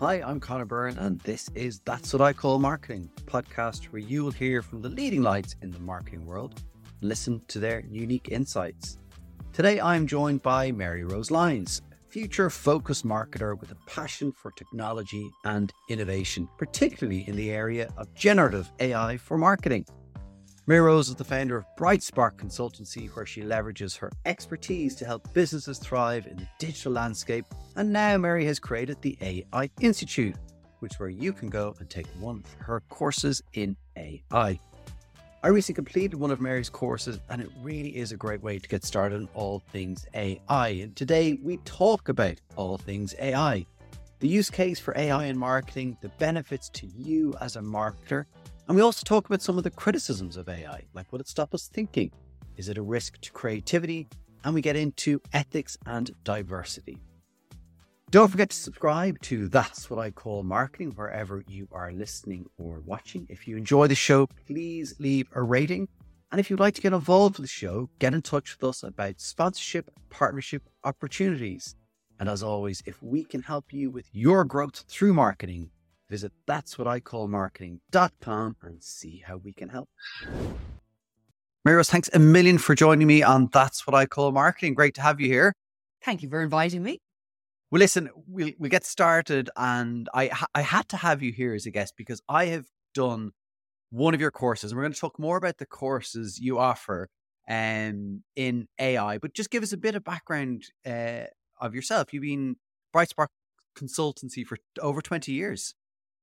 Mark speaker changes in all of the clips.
Speaker 1: Hi, I'm Connor Byrne, and this is That's What I Call Marketing, podcast where you will hear from the leading lights in the marketing world and listen to their unique insights. Today, I'm joined by Maryrose Lyons, future focused marketer with a passion for technology and innovation, particularly in the area of generative AI for marketing. Maryrose is the founder of Brightspark Consultancy, where she leverages her expertise to help businesses thrive in the digital landscape. And now Mary has created the AI Institute, which is where you can go and take one of her courses in AI. I recently completed one of Mary's courses, and it really is a great way to get started on all things AI. And today we talk about all things AI, the use case for AI in marketing, the benefits to you as a marketer, and we also talk about some of the criticisms of AI, like will it stop us thinking? Is it a risk to creativity? And we get into ethics and diversity. Don't forget to subscribe to That's What I Call Marketing wherever you are listening or watching. If you enjoy the show, please leave a rating. And if you'd like to get involved with the show, get in touch with us about sponsorship, partnership opportunities. And as always, if we can help you with your growth through marketing, Visit that's what I call marketing.com and see how we can help. Rose, thanks a million for joining me on That's What I Call Marketing. Great to have you here.
Speaker 2: Thank you for inviting me.
Speaker 1: Well, listen, we'll, we'll get started. And I, I had to have you here as a guest because I have done one of your courses. And we're going to talk more about the courses you offer um, in AI. But just give us a bit of background uh, of yourself. You've been Brightspark Consultancy for over 20 years.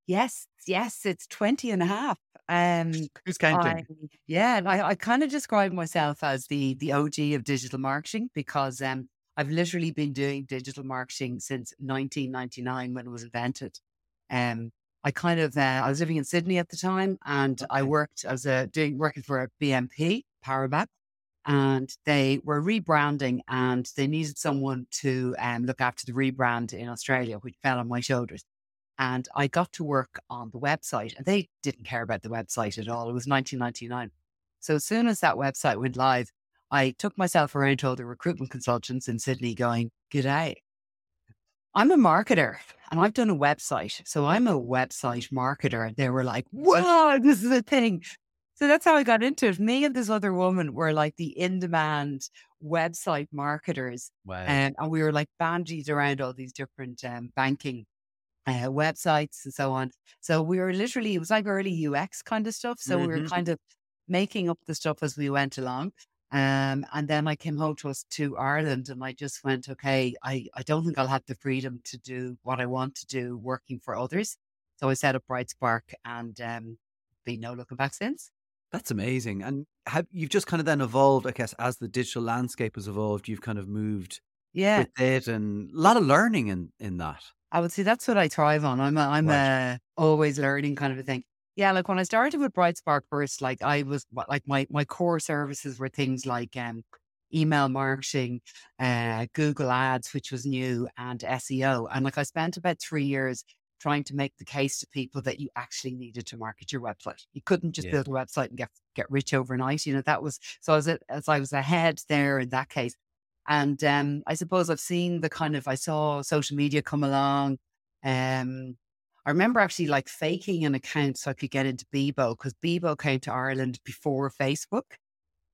Speaker 2: Yes, yes, it's 20 and a half. Um,
Speaker 1: Who's counting?
Speaker 2: I, yeah, I, I kind of describe myself as the the OG of digital marketing because um, I've literally been doing digital marketing since 1999 when it was invented. Um, I kind of uh, I was living in Sydney at the time, and. I worked was uh, doing working for a BNP Paribas, and they were rebranding, and they needed someone to um, look after the rebrand in Australia, which fell on my shoulders and I got to work on the website, and they didn't care about the website at all. It was 1999. So as soon as that website went live, I took myself around to all the recruitment consultants in Sydney going, G'day. I'm a marketer and I've done a website. So I'm a website marketer. And they were like, wow, this is a thing. So that's how I got into it. Me and this other woman were like the in demand website marketers. Wow. and we were like bandied around all these different um, banking uh, websites and so on. So we were literally, it was like early UX kind of stuff. So mm-hmm. we were mm-hmm. kind of making up the stuff as we went along. Um, and then I came home to us to Ireland and I just went, okay, I, I don't think I'll have the freedom to do what I want to do working for others. So I set up Brightspark and um, been no looking back since.
Speaker 1: That's amazing. And have you've just kind of then evolved, I guess, as the digital landscape has evolved, you've kind of moved
Speaker 2: yeah.
Speaker 1: with it and a lot of learning in, in that.
Speaker 2: I would say that's what I thrive on. I'm a, I'm right. a always learning kind of a thing. Yeah, like when I started with Brightspark first, like I was like my my core services were things like um, email marketing, uh, Google Ads, which was new, and SEO. And like I spent about three years trying to make the case to people that you actually needed to market your website. You couldn't just yeah. build a website and get get rich overnight. You know that was so as as I was ahead there in that case. And um, I suppose I've seen the kind of I saw social media come along. Um, I remember actually like faking an account so I could get into Bebo because Bebo came to Ireland before Facebook.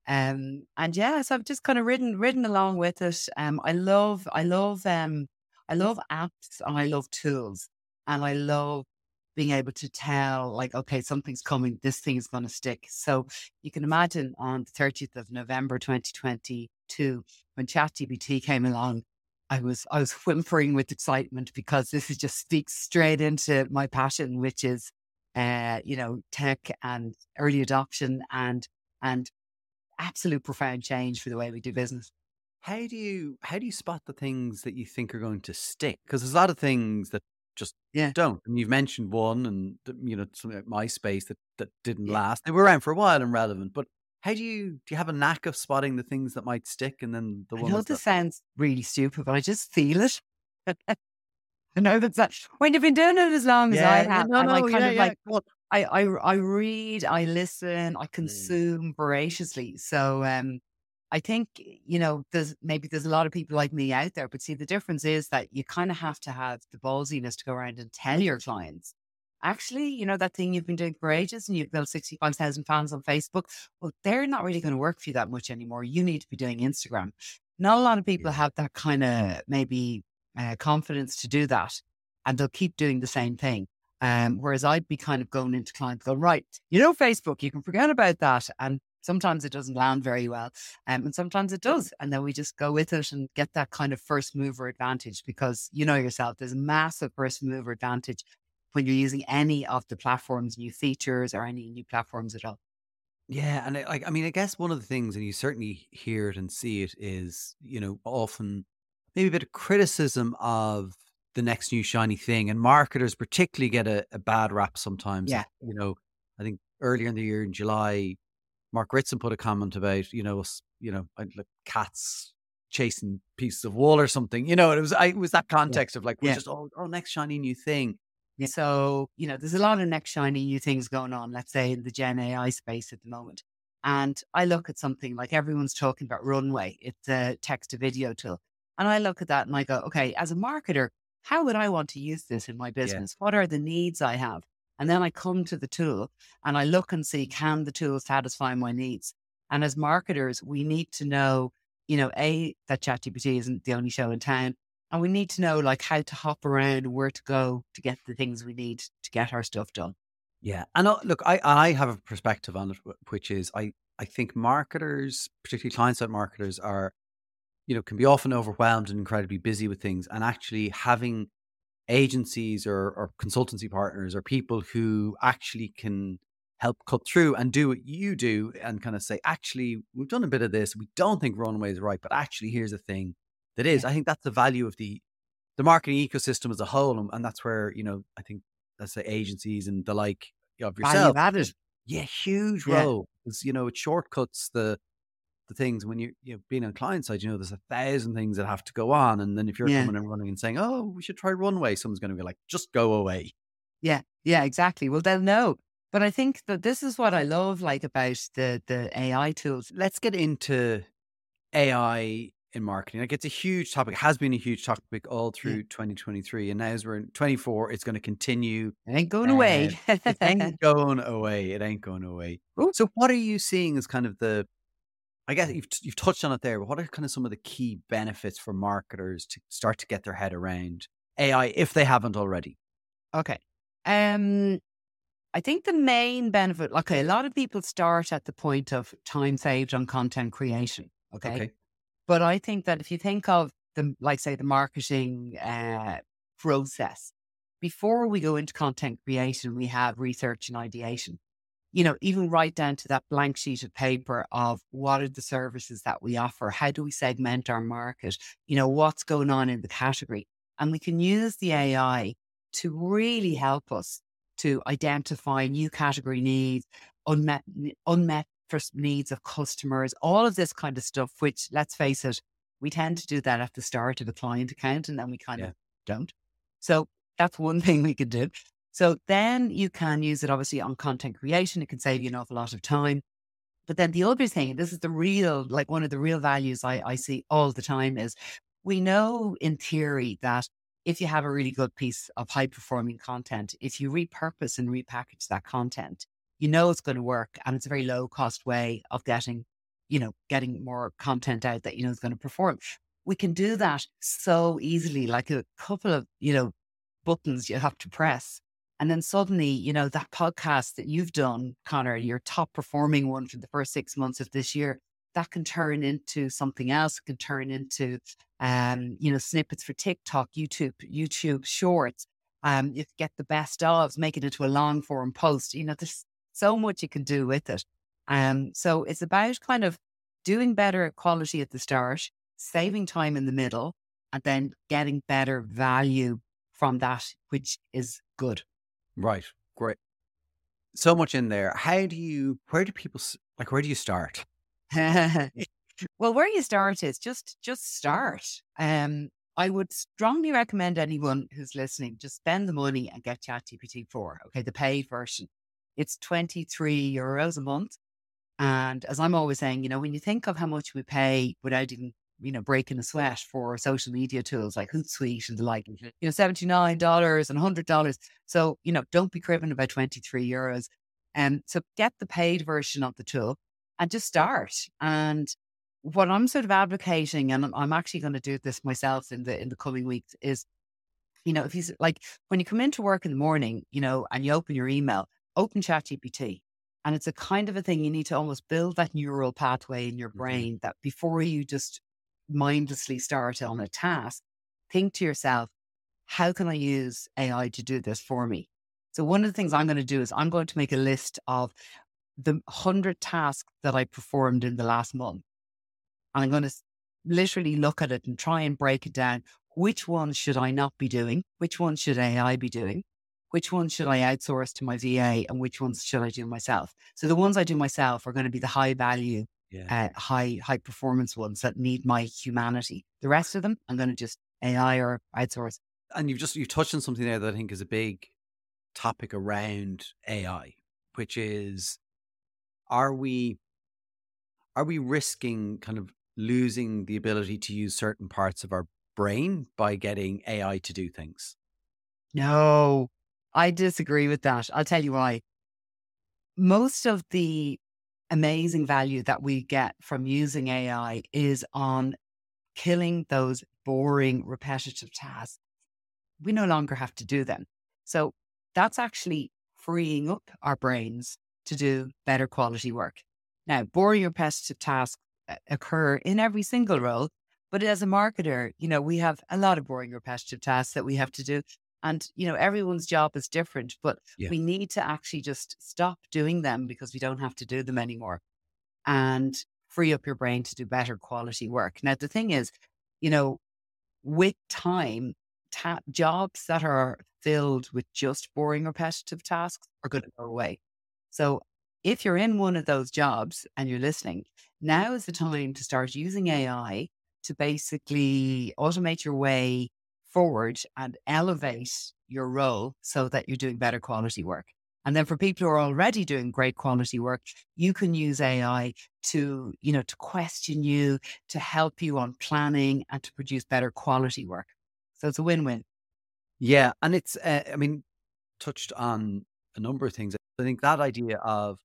Speaker 2: Um, and yeah, so I've just kind of ridden ridden along with it. Um, I love I love um, I love apps and I love tools and I love being able to tell like okay something's coming this thing is going to stick so you can imagine on the 30th of november 2022 when ChatGPT came along, I was I was whimpering with excitement because this is just speaks straight into my passion, which is uh, you know, tech and early adoption and and absolute profound change for the way we do business.
Speaker 1: How do you how do you spot the things that you think are going to stick? Because there's a lot of things that just yeah. don't. And you've mentioned one, and you know something like MySpace that that didn't yeah. last. They were around for a while and relevant, but how do you do you have a knack of spotting the things that might stick and then the
Speaker 2: I
Speaker 1: ones
Speaker 2: know this that... sounds really stupid, but I just feel it. I know that's that when you've been doing it as long yeah, as I have, no, no, and I kind yeah, of yeah. like well, I, I I read, I listen, I mm. consume voraciously. So um I think, you know, there's maybe there's a lot of people like me out there, but see, the difference is that you kind of have to have the ballsiness to go around and tell your clients, actually, you know, that thing you've been doing for ages and you've built 65,000 fans on Facebook, well, they're not really going to work for you that much anymore. You need to be doing Instagram. Not a lot of people have that kind of maybe uh, confidence to do that and they'll keep doing the same thing. Um, whereas I'd be kind of going into clients going, right, you know, Facebook, you can forget about that. And sometimes it doesn't land very well. Um, and sometimes it does. And then we just go with it and get that kind of first mover advantage because you know yourself, there's a massive first mover advantage when you're using any of the platforms, new features or any new platforms at all.
Speaker 1: Yeah, and I, like I mean, I guess one of the things, and you certainly hear it and see it, is you know often maybe a bit of criticism of the next new shiny thing, and marketers particularly get a, a bad rap sometimes.
Speaker 2: Yeah.
Speaker 1: You know, I think earlier in the year in July, Mark Ritson put a comment about you know you know, uh, like cats chasing pieces of wool or something. You know, it was I it was that context of like we're
Speaker 2: Yeah.
Speaker 1: just oh, oh next shiny new thing.
Speaker 2: Yeah. So, you know, there's a lot of next shiny new things going on, let's say in the Gen AI space at the moment. And I look at something like everyone's talking about Runway, it's a text to video tool. And I look at that and I go, okay, as a marketer, how would I want to use this in my business? What are the needs I have? And then I come to the tool and I look and see, can the tool satisfy my needs? And as marketers, we need to know, you know, A, that ChatGPT isn't the only show in town. And we need to know like how to hop around, where to go to get the things we need to get our stuff done.
Speaker 1: Yeah, and uh, look, I I have a perspective on it, which is I I think marketers, particularly client side marketers, are you know can be often overwhelmed and incredibly busy with things, and actually having agencies or or consultancy partners or people who actually can help cut through and do what you do and kind of say, actually, we've done a bit of this. We don't think runway is right, but actually, here's a thing that is. I think that's the value of the the marketing ecosystem as a whole, and, and that's where you know I think let's say agencies and the like of yourself
Speaker 2: Value added.
Speaker 1: yeah, huge role because you know it shortcuts the the things when you're you know, being on client side. You know, there's a thousand things that have to go on, and then if you're
Speaker 2: Yeah.
Speaker 1: coming and running and saying, "Oh, we should try runway," someone's going to be like, "Just go away."
Speaker 2: Yeah, yeah, exactly. Well, they'll know. But I think that this is what I love like about the the AI tools.
Speaker 1: Let's get into AI in marketing. Like it's a huge topic, has been a huge topic all through 2023, and now as we're in 24, it's going to continue.
Speaker 2: It ain't going away.
Speaker 1: Uh, it ain't going away. It ain't going away.
Speaker 2: Ooh.
Speaker 1: So, what are you seeing as kind of the? I guess you've you've touched on it there, but what are kind of some of the key benefits for marketers to start to get their head around AI if they haven't already?
Speaker 2: Okay. Um, I think the main benefit, okay, a lot of people start at the point of time saved on content creation. Okay. But I think that if you think of the, like, say, the marketing uh, process, before we go into content creation, we have research and ideation. You know, even right down to that blank sheet of paper of what are the services that we offer? How do we segment our market? You know, what's going on in the category? And we can use the AI to really help us to identify new category needs, unmet, unmet first needs of customers, all of this kind of stuff, which let's face it, we tend to do that at the start of a client account and then we kind
Speaker 1: Yeah.
Speaker 2: of don't. So that's one thing we could do. So then you can use it obviously on content creation. It can save you an awful lot of time. But then the other thing, this is the real, like one of the real values I, I see all the time is we know in theory that if you have a really good piece of high performing content, if you repurpose and repackage that content, you know it's going to work and it's a very low cost way of getting, you know, getting more content out that you know is going to perform. We can do that so easily, like a couple of, you know, buttons you have to press. And then suddenly, you know, that podcast that you've done, Connor, your top performing one for the first six months of this year, that can turn into something else, it can turn into um, you know, snippets for TikTok, YouTube, YouTube shorts. Um, you get the best ofs, make it into a long form post. You know, there's so much you can do with it. Um, so it's about kind of doing better quality at the start, saving time in the middle, and then getting better value from that, which is good.
Speaker 1: Right. Great. So much in there. How do you? Where do people like? Where do you start?
Speaker 2: well, where you start is just just start. Um, I would strongly recommend anyone who's listening just spend the money and get ChatGPT four. Okay, the paid version. It's twenty three euros a month, And as I'm always saying, you know, when you think of how much we pay without even, you know, breaking a sweat for social media tools like Hootsuite and the like, mm-hmm. you know, $79 and $100. So, you know, don't be cribbing about 23 euros. And um, so get the paid version of the tool and just start. And what I'm sort of advocating, and I'm actually going to do this myself in the in the coming weeks, is you know, if you like when you come into work in the morning, you know, and you open your email, open ChatGPT. And it's a kind of a thing you need to almost build that neural pathway in your mm-hmm. brain that before you just mindlessly start on a task, think to yourself, how can I use AI to do this for me? So one of the things I'm going to do is I'm going to make a list of the 100 tasks that I performed in the last month. And I'm going to literally look at it and try and break it down. Which ones should I not be doing? Which ones should AI be doing? Which ones should I outsource to my VA and which ones should I do myself? So the ones I do myself are going to be the high value, yeah. uh, high, high performance ones that need my humanity. The rest of them, I'm going to just AI or outsource.
Speaker 1: And you've just, you've touched on something there that I think is a big topic around AI, which is, are we, are we risking kind of losing the ability to use certain parts of our brain by getting AI to do things?
Speaker 2: No, I disagree with that. I'll tell you why. Most of the amazing value that we get from using AI is on killing those boring, repetitive tasks. We no longer have to do them. So that's actually freeing up our brains to do better quality work. Now, boring, repetitive tasks uh, occur in every single role. But as a marketer, you know, we have a lot of boring, repetitive tasks that we have to do. And, you know, everyone's job is different, but yeah. we need to actually just stop doing them because we don't have to do them anymore and free up your brain to do better quality work. Now, the thing is, you know, with time, ta- jobs that are filled with just boring, repetitive tasks are going to go away. So if you're in one of those jobs and you're listening, now is the time to start using AI to basically automate your way forward and elevate your role so that you're doing better quality work. And then for people who are already doing great quality work, you can use AI to, you know, to question you, to help you on planning and to produce better quality work. So it's a win-win.
Speaker 1: Yeah. And it's, uh, I mean, touched on a number of things. I think that idea of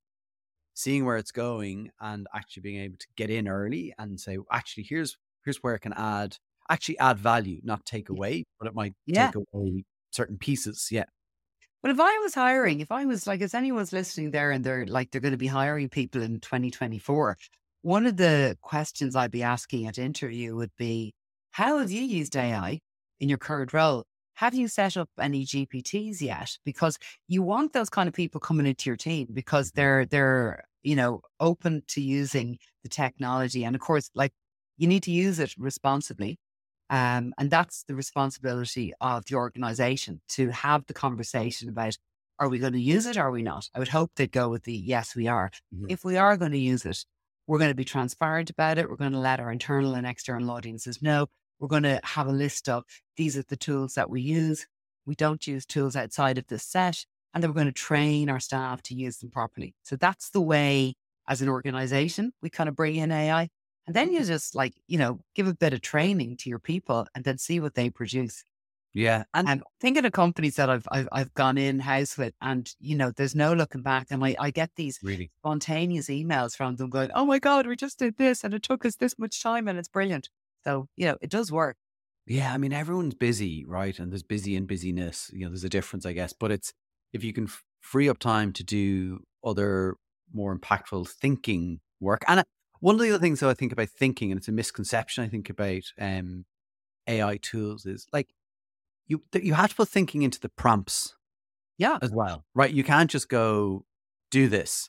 Speaker 1: seeing where it's going and actually being able to get in early and say, actually, here's here's where I can add actually add value, not take away, but it might yeah. take away certain pieces. Yeah.
Speaker 2: Well, if I was hiring, if I was like, if anyone's listening there and they're like, they're going to be hiring people in 2024, one of the questions I'd be asking at interview would be, how have you used AI in your current role? Have you set up any GPTs yet? Because you want those kind of people coming into your team because mm-hmm. they're, they're, you know, open to using the technology. And of course, like you need to use it responsibly. Um, and that's the responsibility of the organization to have the conversation about are we going to use it or are we not? I would hope they'd go with the yes, we are. Mm-hmm. If we are going to use it, we're going to be transparent about it. We're going to let our internal and external audiences know. We're going to have a list of these are the tools that we use. We don't use tools outside of this set. And then we're going to train our staff to use them properly. So that's the way, as an organization, we kind of bring in AI. And then you mm-hmm. just like, you know, give a bit of training to your people and then see what they produce.
Speaker 1: Yeah.
Speaker 2: And, and thinking of companies that I've, I've, I've gone in house with and, you know, there's no looking back. And I, I get these really spontaneous emails from them going, oh my God, we just did this and it took us this much time and it's brilliant. So, you know, it does work.
Speaker 1: Yeah. I mean, everyone's busy, right? And there's busy and busyness. You know, there's a difference, I guess. But it's if you can f- free up time to do other more impactful thinking work. And one of the other things that I think about thinking, and it's a misconception I think about um, AI tools, is like you you have to put thinking into the prompts,
Speaker 2: yeah,
Speaker 1: as well, right? You can't just go do this.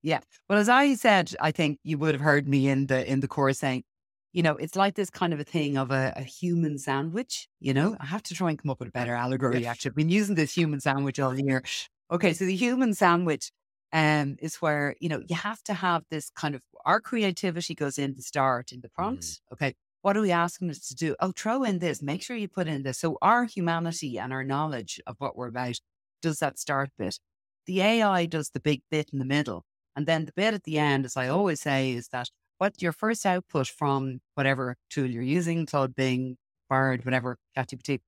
Speaker 2: Yeah. Well, as I said, I think you would have heard me in the in the course saying, you know, it's like this kind of a thing of a, a human sandwich. You know, I have to try and come up with a better allegory. Actually, I've been using this human sandwich all year. Okay, so the human sandwich um, is where you know you have to have this kind of our creativity goes in the start in the prompt. Mm-hmm. Okay, what are we asking us to do? Oh, throw in this. Make sure you put in this. So our humanity and our knowledge of what we're about does that start bit. The AI does the big bit in the middle, And then the bit at the end, as I always say, is that what your first output from whatever tool you're using, Claude Bing, Bard, whatever, ChatGPT,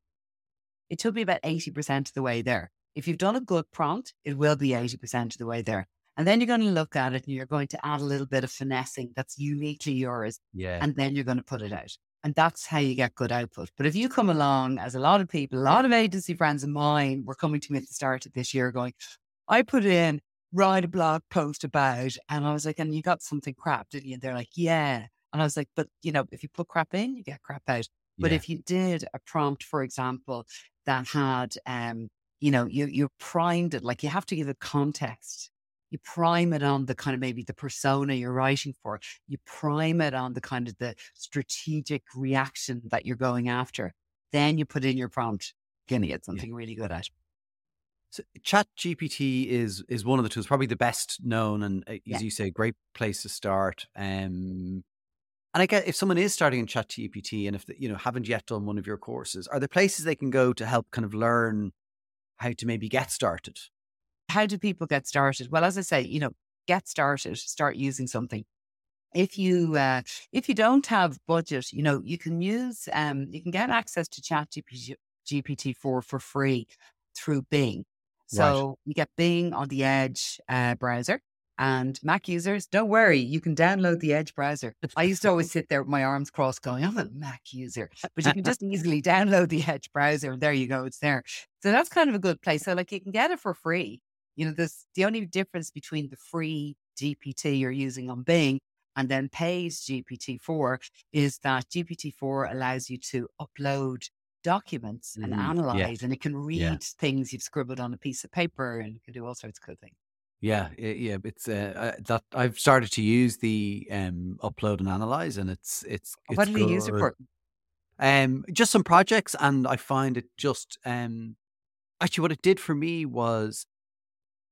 Speaker 2: it took me about 80% of the way there. If you've done a good prompt, it will be 80% of the way there. And then you're going to look at it and you're going to add a little bit of finessing that's uniquely yours.
Speaker 1: Yeah.
Speaker 2: And then you're going to put it out. And that's how you get good output. But if you come along, as a lot of people, a lot of agency friends of mine were coming to me at the start of this year going, I put in, write a blog post about, and I was like, and you got something crap, didn't you? And they're like, yeah. And I was like, but you know, if you put crap in, you get crap out. But
Speaker 1: yeah.
Speaker 2: if you did a prompt, for example, that had, um, you know, you you primed it, like you have to give it context you prime it on the kind of maybe the persona you're writing for. You prime it on the kind of the strategic reaction that you're going after. Then you put in your prompt. Gonna get something yeah. really good at.
Speaker 1: So Chat GPT is is one of the tools, probably the best known, and uh, as yeah. you say, great place to start. Um, and I get if someone is starting in ChatGPT, and if the, you know haven't yet done one of your courses, are there places they can go to help kind of learn how to maybe get started?
Speaker 2: how do people get started? Well, as I say, you know, get started, start using something. If you uh, if you don't have budget, you know, you can use um, you can get access to Chat GPT four for free through Bing. So right. you get Bing on the Edge uh, browser. And Mac users, don't worry, you can download the Edge browser. I used to always sit there with my arms crossed going, I'm a Mac user, but you can just easily download the Edge browser. And there you go, it's there. So that's kind of a good place. So, like, you can get it for free you know, this the only difference between the free GPT you're using on Bing and then pays GPT-4 is that GPT-4 allows you to upload documents and mm, analyze, yeah. and it can read yeah. things you've scribbled on a piece of paper, and it can do all sorts of cool things.
Speaker 1: Yeah, yeah, it's uh, uh, that I've started to use the um, upload and analyze, and it's it's. it's
Speaker 2: what do you use it for?
Speaker 1: Um, just some projects, and I find it just um, actually what it did for me was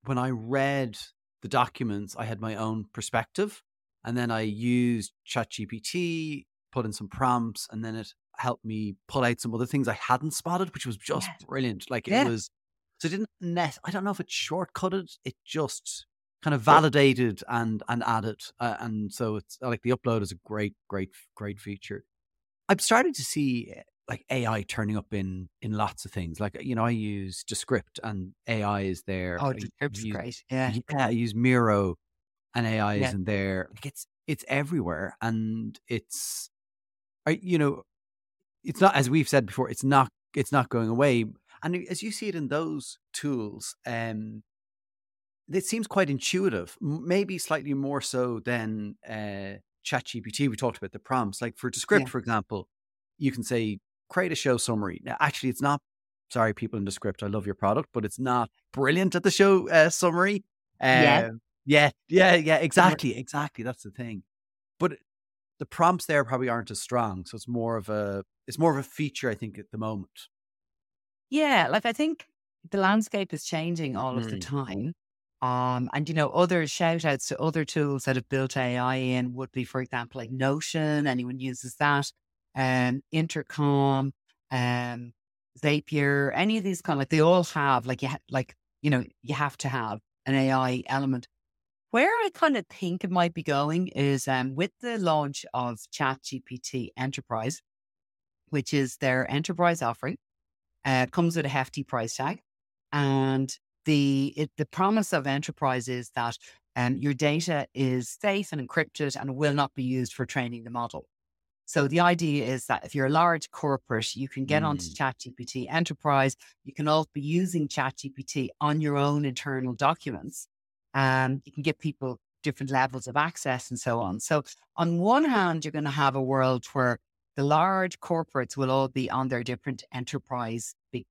Speaker 1: when I read the documents, I had my own perspective. And then I used ChatGPT, put in some prompts, and then it helped me pull out some other things I hadn't spotted, which was just yeah. brilliant. Like yeah. it was, so it didn't net. I don't know if it shortcutted. It just kind of validated and and added. Uh, and so it's like the upload is a great, great, great feature. I'm starting to see eh, like AI turning up in in lots of things. Like you know, I use Descript and AI is there.
Speaker 2: Oh, Descript's great. Yeah,
Speaker 1: yeah. I use Miro, and AI yeah. is in there. Like it's it's everywhere, and it's, I you know, it's not as we've said before. It's not it's not going away. And as you see it in those tools, um, it seems quite intuitive. Maybe slightly more so than uh, ChatGPT. We talked about the prompts. Like for Descript, yeah. for example, you can say create a show summary. Now, actually, it's not. Sorry, people in Descript. I love your product, but it's not brilliant at the show uh, summary.
Speaker 2: yeah,
Speaker 1: um, yeah, yeah, yeah. Exactly, exactly. That's the thing. But the prompts there probably aren't as strong, so it's more of a it's more of a feature, I think, at the moment.
Speaker 2: Yeah, like I think the landscape is changing all mm. of the mm. time. Um, and you know, other shout outs to other tools that have built AI in would be, for example, like Notion. Anyone uses that um, Intercom, um, Zapier, any of these kind of like they all have like you ha- like you know you have to have an AI element. Where I kind of think it might be going is um, with the launch of ChatGPT Enterprise, which is their enterprise offering, uh, comes with a hefty price tag, and the it, the promise of enterprise is that um, your data is safe and encrypted and will not be used for training the model. So the idea is that if you're a large corporate, you can get mm. onto ChatGPT Enterprise. You can also be using ChatGPT on your own internal documents. and you can give people different levels of access and so on. So on one hand, you're going to have a world where the large corporates will all be on their different enterprise big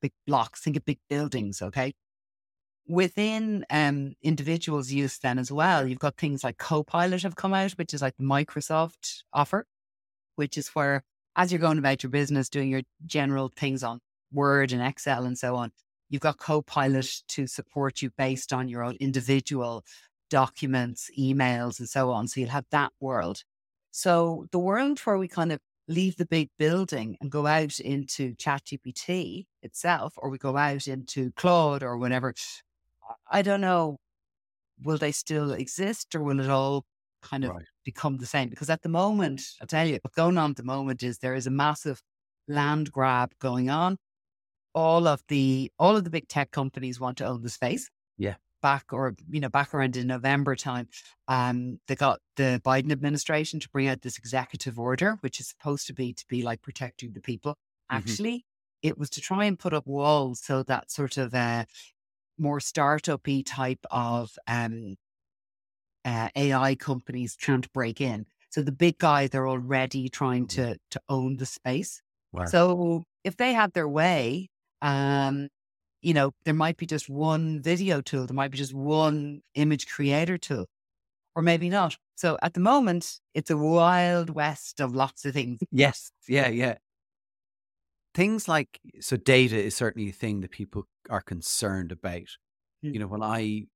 Speaker 2: big blocks. Think of big buildings, okay? Within um, individuals' use, then as well, you've got things like Copilot have come out, which is like Microsoft offer which is where, as you're going about your business, doing your general things on Word and Excel and so on, you've got Copilot to support you based on your own individual documents, emails, and so on. So you'll have that world. So the world where we kind of leave the big building and go out into ChatGPT itself, or we go out into Claude or whatever, I don't know will they still exist or will it all kind of
Speaker 1: Right.
Speaker 2: become the same? Because at the moment, I tell you, what's going on at the moment is there is a massive land grab going on. All of the all of the big tech companies want to own the space.
Speaker 1: Yeah.
Speaker 2: Back or you know, back around in November time, um, they got the Biden administration to bring out this executive order, which is supposed to be to be like protecting the people.
Speaker 1: Mhm.
Speaker 2: Actually, it was to try and put up walls so that sort of uh, more startup-y type of um, uh, AI companies can't break in. So the big guys they're already trying to to own the space.
Speaker 1: Wow.
Speaker 2: So if they have their way, um, you know, there might be just one video tool, there might be just one image creator tool, or maybe not. So at the moment, it's a wild west of lots of things.
Speaker 1: Yes. Yeah. Yeah. Things like so data is certainly a thing that people are concerned about.
Speaker 2: Mm.
Speaker 1: You know, when I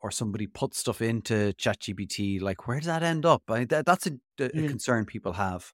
Speaker 1: or somebody puts stuff into ChatGPT, like where does that end up? I, that, that's a, a
Speaker 2: Mm.
Speaker 1: concern people have.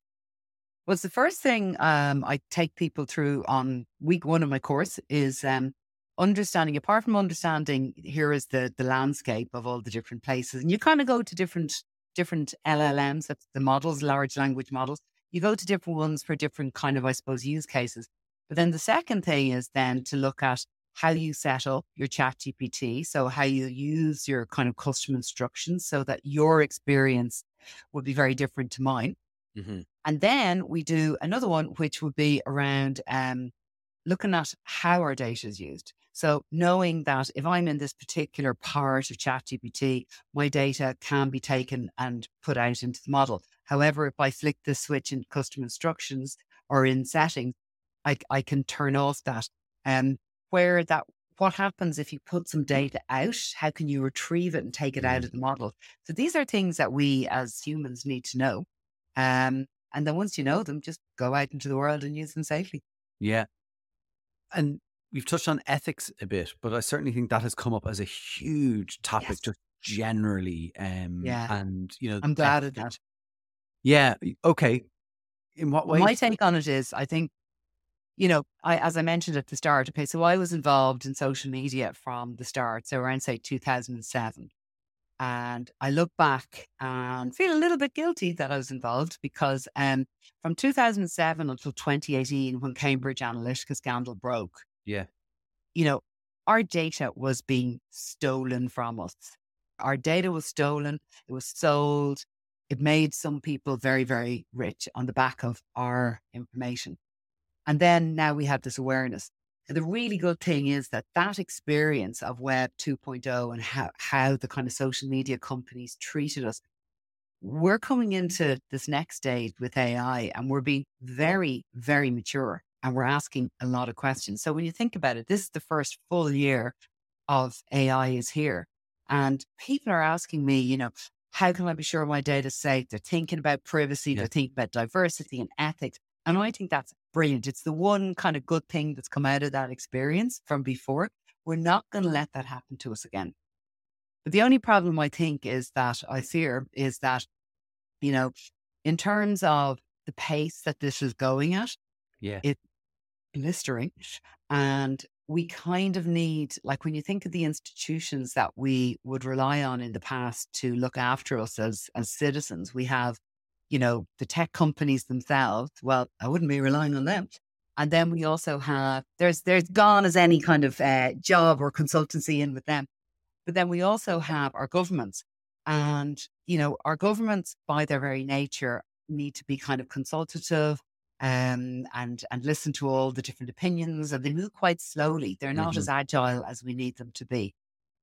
Speaker 2: was the first thing um, I take people through on week one of my course is um, understanding. Apart from understanding, here is the the landscape of all the different places, and you kind of go to different different LLMs, that's the models, large language models. You go to different ones for different kind of, I suppose, use cases. But then the second thing is then to look at how you set up your ChatGPT. So how you use your kind of custom instructions so that your experience would be very different to mine.
Speaker 1: Mm-hmm.
Speaker 2: And then we do another one, which would be around um, looking at how our data is used. So knowing that if I'm in this particular part of ChatGPT, my data can be taken and put out into the model. However, if I flick the switch in custom instructions or in settings, I, I can turn off that. Um, where that what happens if you put some data out? How can you retrieve it and take it out
Speaker 1: Mm.
Speaker 2: of the model? So these are things that we as humans need to know. Um, and then once you know them, just go out into the world and use them safely.
Speaker 1: Yeah. And we've touched on ethics a bit, but I certainly think that has come up as a huge topic
Speaker 2: Yes.
Speaker 1: just generally. Um,
Speaker 2: Yeah.
Speaker 1: And, you know,
Speaker 2: I'm glad of that.
Speaker 1: yeah. Okay. In what way?
Speaker 2: My take on it is, I think, you know, I as I mentioned at the start. Okay, so I was involved in social media from the start, so around say 2007, and I look back and feel a little bit guilty that I was involved because um, from 2007 until 2018, when Cambridge Analytica scandal broke,
Speaker 1: Yeah.
Speaker 2: you know, our data was being stolen from us. Our data was stolen, it was sold, it made some people very, very rich on the back of our information. And then now we have this awareness. And the really good thing is that that experience of Web 2.0 and how, how the kind of social media companies treated us, we're coming into this next stage with AI and we're being very, very mature and we're asking a lot of questions. So when you think about it, this is the first full year of AI is here. And people are asking me, you know, how can I be sure my data is safe? They're thinking about privacy,
Speaker 1: Yeah.
Speaker 2: they're thinking about diversity and ethics. And I think that's brilliant. It's the one kind of good thing that's come out of that experience from before. We're not going to let that happen to us again. But the only problem I think is that I fear is that, you know, in terms of the pace that this is going at,
Speaker 1: Yeah.
Speaker 2: Blistering. And we kind of need, like, when you think of the institutions that we would rely on in the past to look after us as as citizens, we have, you know, the tech companies themselves. Well, I wouldn't be relying on them. And then we also have there's there's gone as any kind of uh, job or consultancy in with them. But then we also have our governments, and you know, our governments by their very nature need to be kind of consultative um, and and listen to all the different opinions, and they move quite slowly. They're not
Speaker 1: Mhm.
Speaker 2: as agile as we need them to be.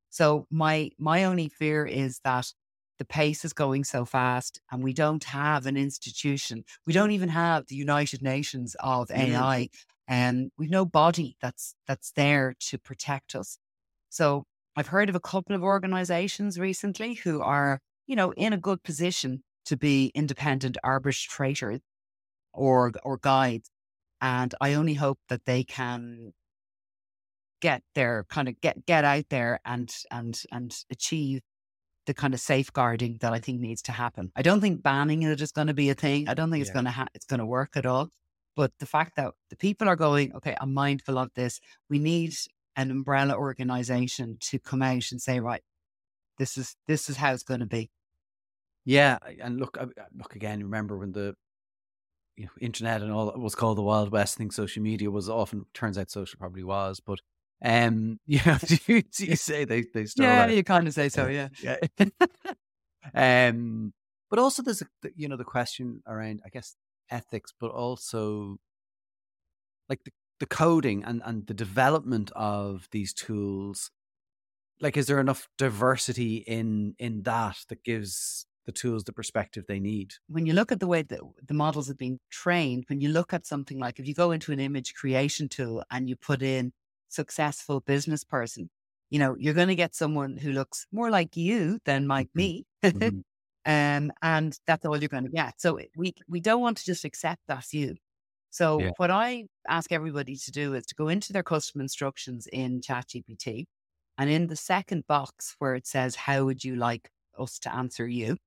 Speaker 2: So my my only fear is that the pace is going so fast, and we don't have an institution. We don't even have the United Nations of
Speaker 1: Mhm.
Speaker 2: AI, and we've no body that's that's there to protect us. So I've heard of a couple of organizations recently who are, you know, in a good position to be independent arbitrators or or guides. And I only hope that they can get their kind of get get out there and and and achieve the kind of safeguarding that I think needs to happen. I don't think banning it is going to be a thing. I don't think it's
Speaker 1: Yeah.
Speaker 2: going to ha- it's going to work at all. But the fact that the people are going, okay, I'm mindful of this. We need an umbrella organization to come out and say, right, this is this is how it's going to be.
Speaker 1: Yeah, and look, uh, uh, look again. Remember when the you know, internet and all was called the Wild West? I think social media was often turns out social probably was, but um, yeah, you, you say they they stole
Speaker 2: yeah,
Speaker 1: that.
Speaker 2: you kind of say so, yeah,
Speaker 1: yeah. um, but also there's a, you know the question around I guess ethics, but also like the, the coding and and the development of these tools. Like, is there enough diversity in in that that gives the tools the perspective they need?
Speaker 2: When you look at the way that the models have been trained, when you look at something like if you go into an image creation tool and you put in successful business person, you know, you're going to get someone who looks more like you than like mm-hmm. me. Mm-hmm. um, and that's all you're going to get. So we, we don't want to just accept that's you. So yeah. what I ask everybody to do is to go into their custom instructions in ChatGPT and in the second box where it says, how would you like us to answer you?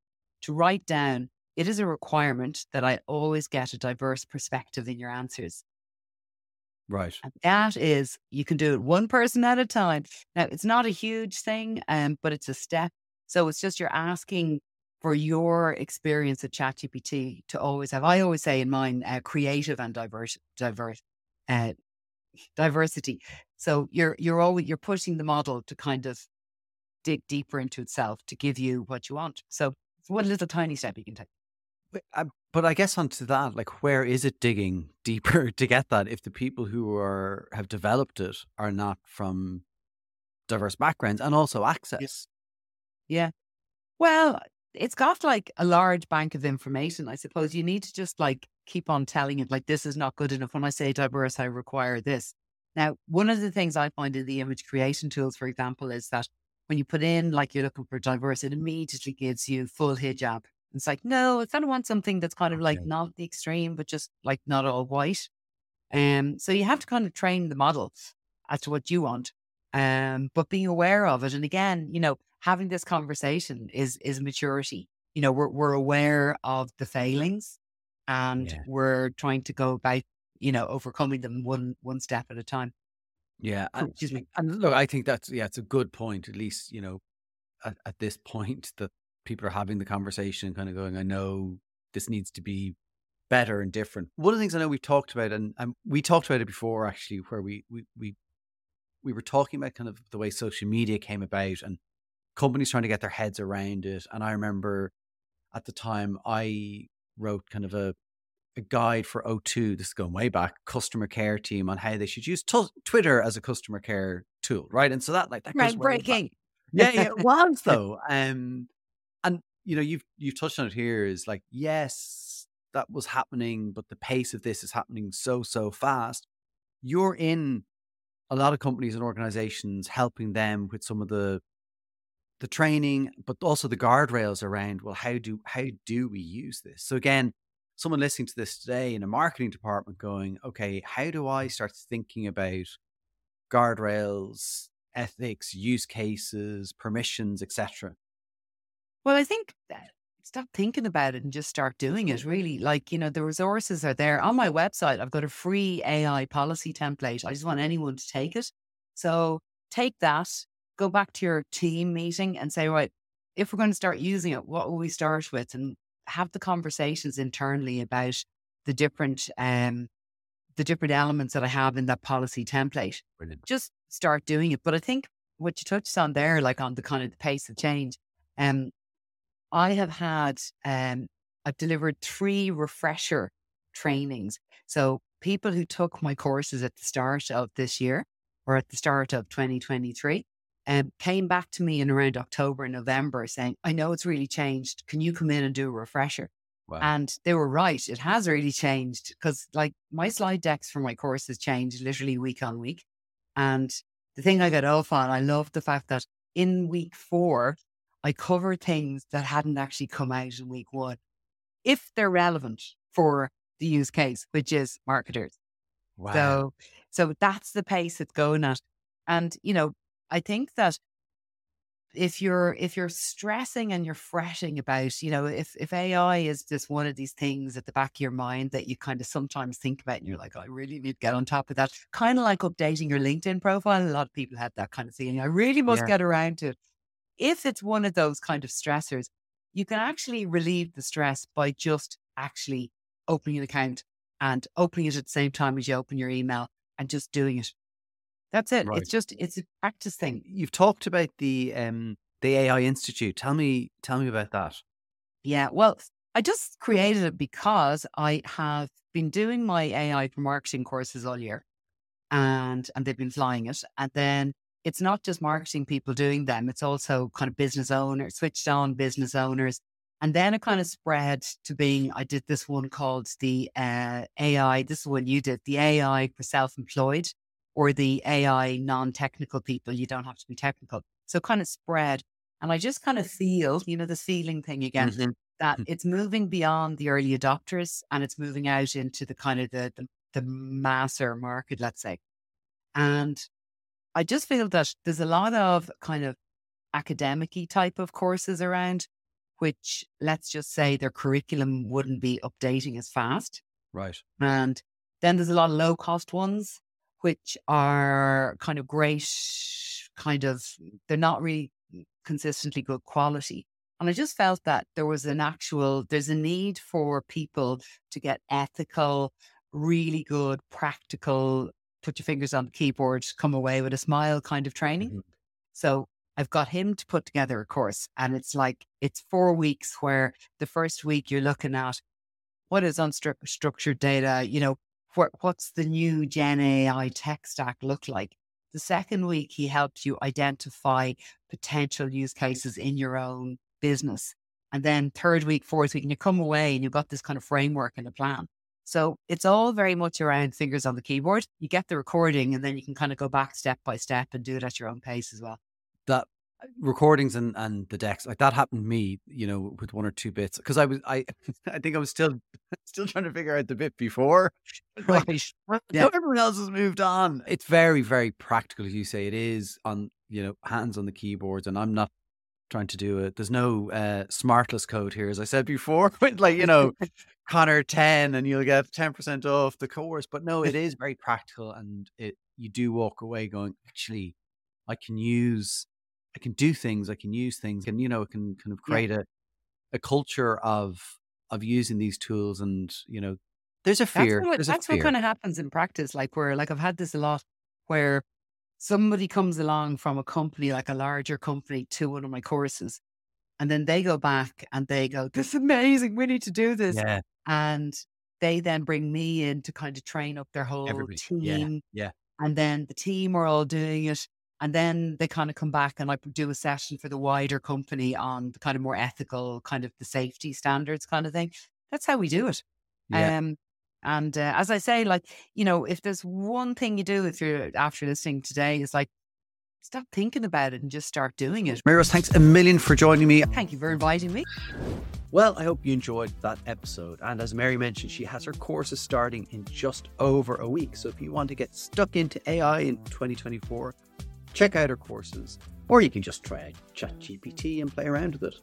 Speaker 2: To write down, it is a requirement that I always get a diverse perspective in your answers.
Speaker 1: Right.
Speaker 2: And that is, you can do it one person at a time. Now, it's not a huge thing, um, but it's a step. So it's just you're asking for your experience at ChatGPT to always have, I always say in mine, uh, creative and diverse, diverse, uh, diversity. So you're, you're always, you're pushing the model to kind of dig deeper into itself to give you what you want. So one little tiny step you can take.
Speaker 1: But I guess onto that, like, where is it digging deeper to get that? If the people who are have developed it are not from diverse backgrounds and also access.
Speaker 2: Yeah. Well, it's got like a large bank of information. I suppose you need to just like keep on telling it, like, this is not good enough. When I say diverse, I require this. Now, one of the things I find in the image creation tools, for example, is that when you put in like you're looking for diverse, it immediately gives you full hijab it's like, no, I kind of want something that's kind of like not the extreme, but just like not all white. Um, so you have to kind of train the model as to what you want. Um, but being aware of it. And again, you know, having this conversation is is maturity. You know, we're we're aware of the failings and yeah. we're trying to go about, you know, overcoming them one one step at a time.
Speaker 1: Yeah. And, Excuse me. And look, I think that's yeah, it's a good point, at least, you know, at, at this point that people are having the conversation, kind of going, I know this needs to be better and different. One of the things I know we've talked about, and, and we talked about it before actually, where we, we, we, we were talking about kind of the way social media came about and companies trying to get their heads around it. And I remember at the time I wrote kind of a, a guide for O2, this is going way back, customer care team on how they should use t- Twitter as a customer care tool, right? And so that like that
Speaker 2: right, breaking.
Speaker 1: Yeah, yeah, it was though. Um, and you know you've you've touched on it here is like yes that was happening but the pace of this is happening so so fast you're in a lot of companies and organizations helping them with some of the the training but also the guardrails around well how do how do we use this so again someone listening to this today in a marketing department going okay how do i start thinking about guardrails ethics use cases permissions etc
Speaker 2: well, I think that stop thinking about it and just start doing it really. Like you know the resources are there. On my website i've got a free ai policy template. I just want anyone to take it. So take that go back to your team meeting and say right if we're going to start using it what will we start with? And have the conversations internally about the different um the different elements that i have in that policy template Brilliant. just start doing it but i think what you touched on there like on the kind of the pace of change um I have had, um, I've delivered three refresher trainings. So people who took my courses at the start of this year or at the start of 2023 um, came back to me in around October and November saying, I know it's really changed. Can you come in and do a refresher? Wow. And they were right. It has really changed because, like, my slide decks for my courses changed literally week on week. And the thing I got off on, I love the fact that in week four, I cover things that hadn't actually come out in week one, if they're relevant for the use case, which is marketers. Wow. So, so that's the pace it's going at. And, you know, I think that if you're if you're stressing and you're fretting about, you know, if if AI is just one of these things at the back of your mind that you kind of sometimes think about and you're like, I really need to get on top of that. Kind of like updating your LinkedIn profile. A lot of people had that kind of feeling. I really must yeah. get around to it if it's one of those kind of stressors, you can actually relieve the stress by just actually opening an account and opening it at the same time as you open your email and just doing it. That's it.
Speaker 1: Right.
Speaker 2: It's just it's a practice thing.
Speaker 1: You've talked about the um the AI Institute. Tell me tell me about that.
Speaker 2: Yeah. Well, I just created it because I have been doing my AI for marketing courses all year and and they've been flying it. And then it's not just marketing people doing them, it's also kind of business owners, switched on business owners. And then it kind of spread to being, I did this one called the uh, AI, this is one you did, the AI for self employed or the AI non technical people. You don't have to be technical. So kind of spread. And I just kind of feel, you know, the feeling thing again,
Speaker 1: Mm-hmm.
Speaker 2: that it's moving beyond the early adopters and it's moving out into the kind of the, the, the masser market, let's say. And I just feel that there's a lot of kind of academic type of courses around, which let's just say their curriculum wouldn't be updating as fast.
Speaker 1: Right.
Speaker 2: And then there's a lot of low cost ones, which are kind of great, kind of, they're not really consistently good quality. And I just felt that there was an actual, there's a need for people to get ethical, really good, practical, put your fingers on the keyboard, come away with a smile kind of training.
Speaker 1: Mhm.
Speaker 2: So I've got him to put together a course. And it's like, it's four weeks where the first week you're looking at what is unstructured data, you know, what, what's the new Gen AI tech stack look like? The second week, he helps you identify potential use cases in your own business. And then third week, fourth week, and you come away and you've got this kind of framework and a plan. So it's all very much around fingers on the keyboard. You get the recording and then you can kind of go back step by step and do it at your own pace as well.
Speaker 1: That recordings and and the decks like that happened to me you know with one or two bits because i was i i think i was still still trying to figure out the bit before like,
Speaker 2: Yeah.
Speaker 1: everyone else has moved on it's very very practical as you say it is on you know hands on the keyboards and i'm not trying to do it there's no uh smartless code here as i said before with like you know connor 10 and you'll get 10% off the course but no it is very practical and it you do walk away going actually i can use i can do things i can use things and you know it can kind of
Speaker 2: Yeah.
Speaker 1: create a a culture of of using these tools and you know there's a
Speaker 2: That's
Speaker 1: fear
Speaker 2: what,
Speaker 1: there's
Speaker 2: that's
Speaker 1: a
Speaker 2: what kind of happens in practice. Like where, like I've had this a lot, where somebody comes along from a company, like a larger company, to one of my courses, and then they go back and they go, "This is amazing. We need to do this,"
Speaker 1: yeah
Speaker 2: and they then bring me in to kind of train up their whole
Speaker 1: Everybody.
Speaker 2: team.
Speaker 1: Yeah, yeah.
Speaker 2: and then the team are all doing it. And then they kind of come back and I do a session for the wider company on the kind of more ethical, kind of the safety standards kind of thing. That's how we do it.
Speaker 1: Yeah.
Speaker 2: Um, and uh, as I say, like, you know, if there's one thing you do if you're after listening today is like, stop thinking about it and just start doing it.
Speaker 1: Maryrose, thanks a million for joining me.
Speaker 2: Thank you for inviting me.
Speaker 1: Well, I hope you enjoyed that episode. And as Mary mentioned, she has her courses starting in just over a week. So if you want to get stuck into AI in 2024, check out her courses. Or you can just try ChatGPT and play around with it.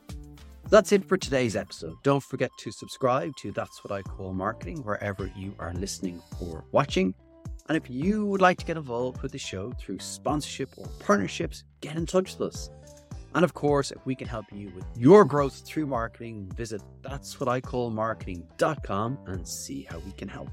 Speaker 1: That's it for today's episode. Don't forget to subscribe to That's What I Call Marketing wherever you are listening or watching. And if you would like to get involved with the show through sponsorship or partnerships, get in touch with us. And of course, if we can help you with your growth through marketing, visit that's what I call marketing.com and see how we can help.